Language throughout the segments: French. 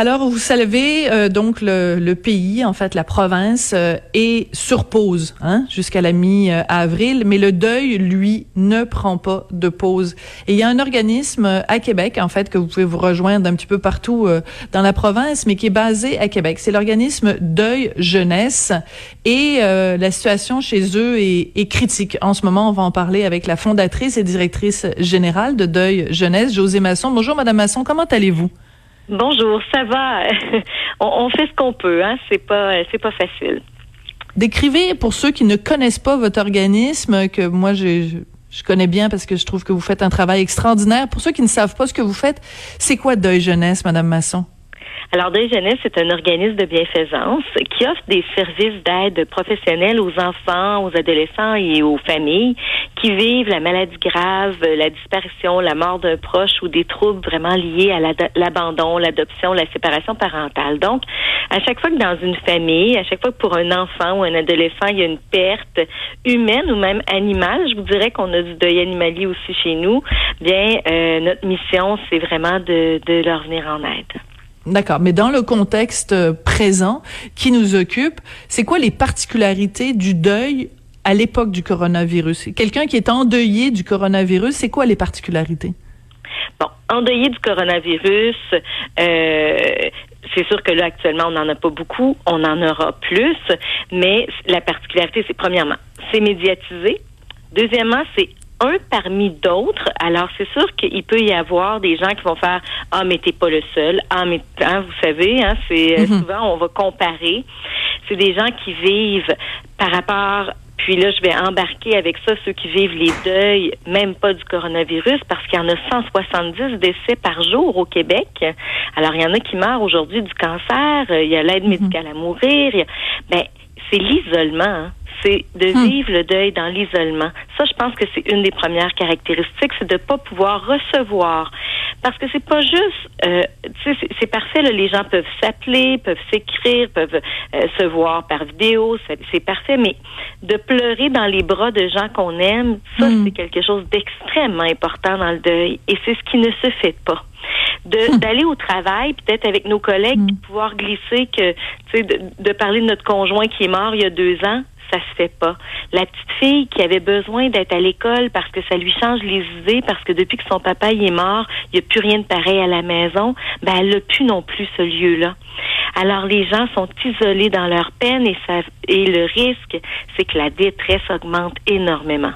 Alors, vous savez, euh, donc le, le, pays, en fait, la province, euh, est sur pause hein, jusqu'à la mi-avril, mais le deuil, lui, ne prend pas de pause. Et il y a un organisme à Québec, en fait, que vous pouvez vous rejoindre un petit peu partout euh, dans la province, mais qui est basé à Québec. C'est l'organisme Deuil Jeunesse. Et euh, la situation chez eux est, est, critique. En ce moment, on va en parler avec la fondatrice et directrice générale de Deuil Jeunesse, José Masson. Bonjour, Madame Masson, comment allez-vous? Bonjour, ça va? on, on, fait ce qu'on peut, hein? C'est pas, c'est pas facile. Décrivez pour ceux qui ne connaissent pas votre organisme, que moi je, je connais bien parce que je trouve que vous faites un travail extraordinaire. Pour ceux qui ne savent pas ce que vous faites, c'est quoi Deuil Jeunesse, Madame Masson? Alors, Deuil Jeunesse, c'est un organisme de bienfaisance qui offre des services d'aide professionnelle aux enfants, aux adolescents et aux familles qui vivent la maladie grave, la disparition, la mort d'un proche ou des troubles vraiment liés à l'abandon, l'adoption, la séparation parentale. Donc, à chaque fois que dans une famille, à chaque fois que pour un enfant ou un adolescent, il y a une perte humaine ou même animale, je vous dirais qu'on a du deuil animalier aussi chez nous, bien, euh, notre mission, c'est vraiment de, de leur venir en aide. D'accord, mais dans le contexte euh, présent qui nous occupe, c'est quoi les particularités du deuil à l'époque du coronavirus? Quelqu'un qui est endeuillé du coronavirus, c'est quoi les particularités? Bon, endeuillé du coronavirus, euh, c'est sûr que là, actuellement, on n'en a pas beaucoup, on en aura plus, mais la particularité, c'est premièrement, c'est médiatisé. Deuxièmement, c'est un parmi d'autres. Alors, c'est sûr qu'il peut y avoir des gens qui vont faire Ah, mais t'es pas le seul. Ah, mais hein, vous savez, hein, c'est euh, mhm. souvent on va comparer. C'est des gens qui vivent par rapport puis là, je vais embarquer avec ça ceux qui vivent les deuils, même pas du coronavirus, parce qu'il y en a 170 décès par jour au Québec. Alors, il y en a qui meurent aujourd'hui du cancer, il y a l'aide mhm. médicale à mourir. Ben, c'est l'isolement. Hein c'est de hmm. vivre le deuil dans l'isolement. Ça, je pense que c'est une des premières caractéristiques, c'est de pas pouvoir recevoir. Parce que c'est pas juste, euh, tu sais, c'est parfait, là, les gens peuvent s'appeler, peuvent s'écrire, peuvent euh, se voir par vidéo, c'est parfait, mais de pleurer dans les bras de gens qu'on aime, ça, hmm. c'est quelque chose d'extrêmement important dans le deuil. Et c'est ce qui ne se fait pas hmm. d'aller au travail, peut-être avec nos collègues, de pouvoir glisser que, tu sais, de, de, parler de notre conjoint qui est mort il y a deux ans, ça se fait pas. La petite fille qui avait besoin d'être à l'école parce que ça lui change les idées, parce que depuis que son papa y est mort, il n'y a plus rien de pareil à la maison, ben elle n'a plus non plus ce lieu-là. Alors les gens sont isolés dans leur peine et, ça, et le risque, c'est que la détresse augmente énormément.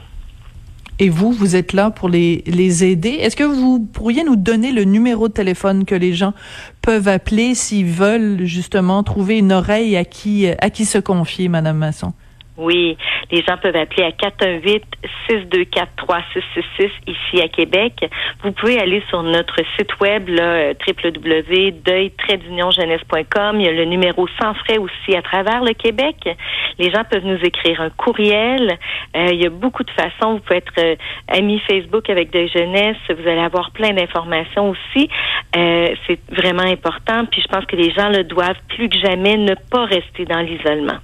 Et vous, vous êtes là pour les, les aider? Est-ce que vous pourriez nous donner le numéro de téléphone que les gens peuvent appeler s'ils veulent justement trouver une oreille à qui, à qui se confier, Madame Masson? Oui, les gens peuvent appeler à 418-624-3666 ici à Québec. Vous pouvez aller sur notre site web www.deuil-jeunesse.com. Il y a le numéro sans frais aussi à travers le Québec. Les gens peuvent nous écrire un courriel. Euh, il y a beaucoup de façons. Vous pouvez être euh, ami Facebook avec Deuil Jeunesse. Vous allez avoir plein d'informations aussi. Euh, c'est vraiment important. Puis je pense que les gens le doivent plus que jamais ne pas rester dans l'isolement.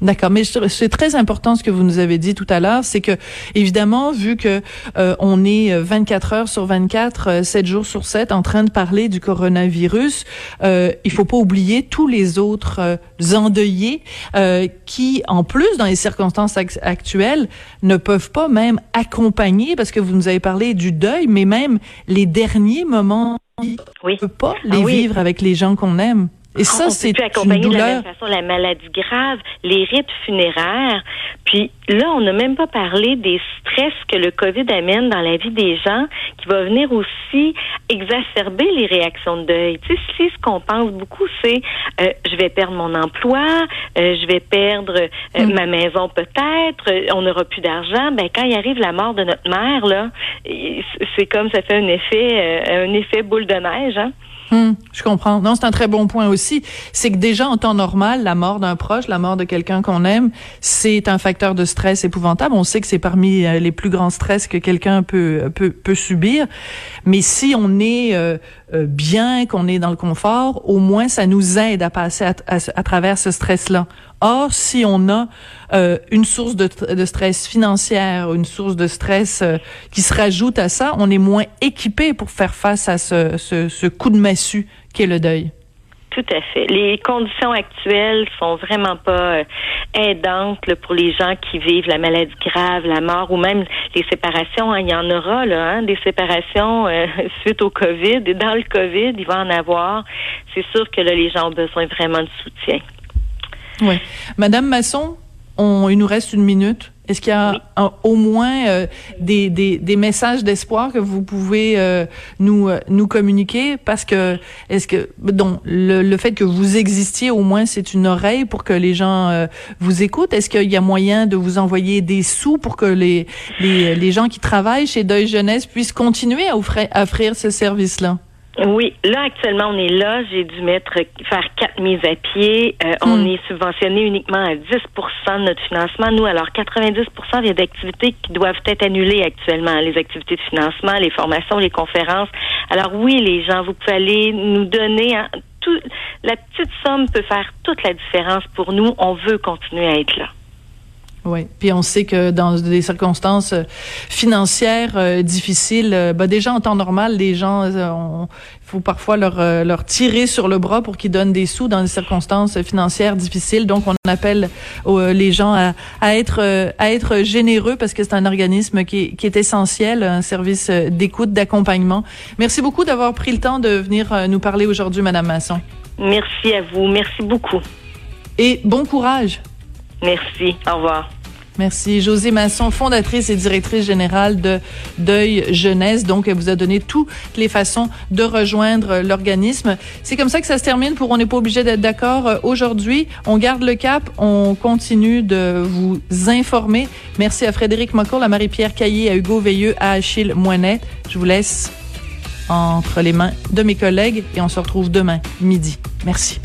D'accord, mais c'est très important ce que vous nous avez dit tout à l'heure, c'est que évidemment, vu que euh, on est 24 heures sur 24, 7 euh, jours sur 7 en train de parler du coronavirus, euh, il faut pas oublier tous les autres euh, endeuillés qui, en plus, dans les circonstances actuelles, ne peuvent pas même accompagner, parce que vous nous avez parlé du deuil, mais même les derniers moments, oui. on peut pas ah les vivre avec les gens qu'on aime. Et ça, c'est une douleur. De la même façon la maladie grave, les rites funéraires? Puis là, on n'a même pas parlé des stress que le COVID amène dans la vie des gens, qui va venir aussi exacerber les réactions de deuil. Tu sais, si ce qu'on pense beaucoup, c'est euh, je vais perdre mon emploi, euh, je vais perdre euh, mm. ma maison peut-être, on n'aura plus d'argent. Ben quand il arrive la mort de notre mère, là, c'est comme ça fait un effet, un effet boule de neige. Hein? Hum, je comprends. Non, c'est un très bon point aussi. C'est que déjà en temps normal, la mort d'un proche, la mort de quelqu'un qu'on aime, c'est un facteur de stress épouvantable. On sait que c'est parmi euh, les plus grands stress que quelqu'un peut, peut peut subir. Mais si on est euh, euh, bien, qu'on est dans le confort, au moins ça nous aide à passer à, à travers ce stress-là. Or, si on a euh, une source de, de, stress financière, une source de stress euh, qui se rajoute à ça, on est moins équipé pour faire face à ce, ce, ce coup de massue qu'est le deuil. Tout à fait. Les conditions actuelles sont vraiment pas euh, aidantes pour les gens qui vivent la maladie grave, la mort ou même les séparations. Hein. il y en aura là, hein, des séparations euh, suite au Covid et dans le Covid, il va en avoir. C'est sûr que là, les gens ont besoin vraiment de soutien. Oui. Madame Masson, on, il nous reste une minute. Est-ce qu'il y a au moins euh, des, des, des, messages d'espoir que vous pouvez euh, nous euh, nous communiquer? Parce que est-ce que donc le, le, fait que vous existiez au moins c'est une oreille pour que les gens vous écoutent? Est-ce qu'il y a moyen de vous envoyer des sous pour que les les, les gens qui travaillent chez Deuil Jeunesse puissent continuer à offrir, à offrir ce service-là? Oui, là actuellement on est là. J'ai dû mettre faire quatre mises à pied. Euh, on hmm. est subventionné uniquement à 10% de notre financement. Nous, alors 90 il y a d'activités qui doivent être annulées actuellement. Les activités de financement, les formations, les conférences. Alors oui, les gens, vous pouvez aller nous donner hein, tout. La petite somme peut faire toute la différence pour nous. On veut continuer à être là. Oui, puis on sait que dans des circonstances euh, financières euh, difficiles, euh, ben déjà en temps normal, les gens, il faut parfois leur leur tirer sur le bras pour qu'ils donnent des sous dans des circonstances financières difficiles. Donc on appelle les gens à, à être à être généreux parce que c'est un organisme qui est, qui est essentiel, un service d'écoute, d'accompagnement. Merci beaucoup d'avoir pris le temps de venir nous parler aujourd'hui, Madame Masson. Merci à vous, merci beaucoup. Et bon courage. Merci. Au revoir. Merci. Josée Masson, fondatrice et directrice générale de Deuil Jeunesse. Donc, elle vous a donné toutes les façons de rejoindre l'organisme. C'est comme ça que ça se termine pour On n'est pas obligé d'être d'accord euh, aujourd'hui. On garde le cap. On continue de vous informer. Merci à Frédéric Mocourt, à Marie-Pierre Caillé, à Hugo Veilleux, à Achille Moinet. Je vous laisse entre les mains de mes collègues et on se retrouve demain midi. Merci.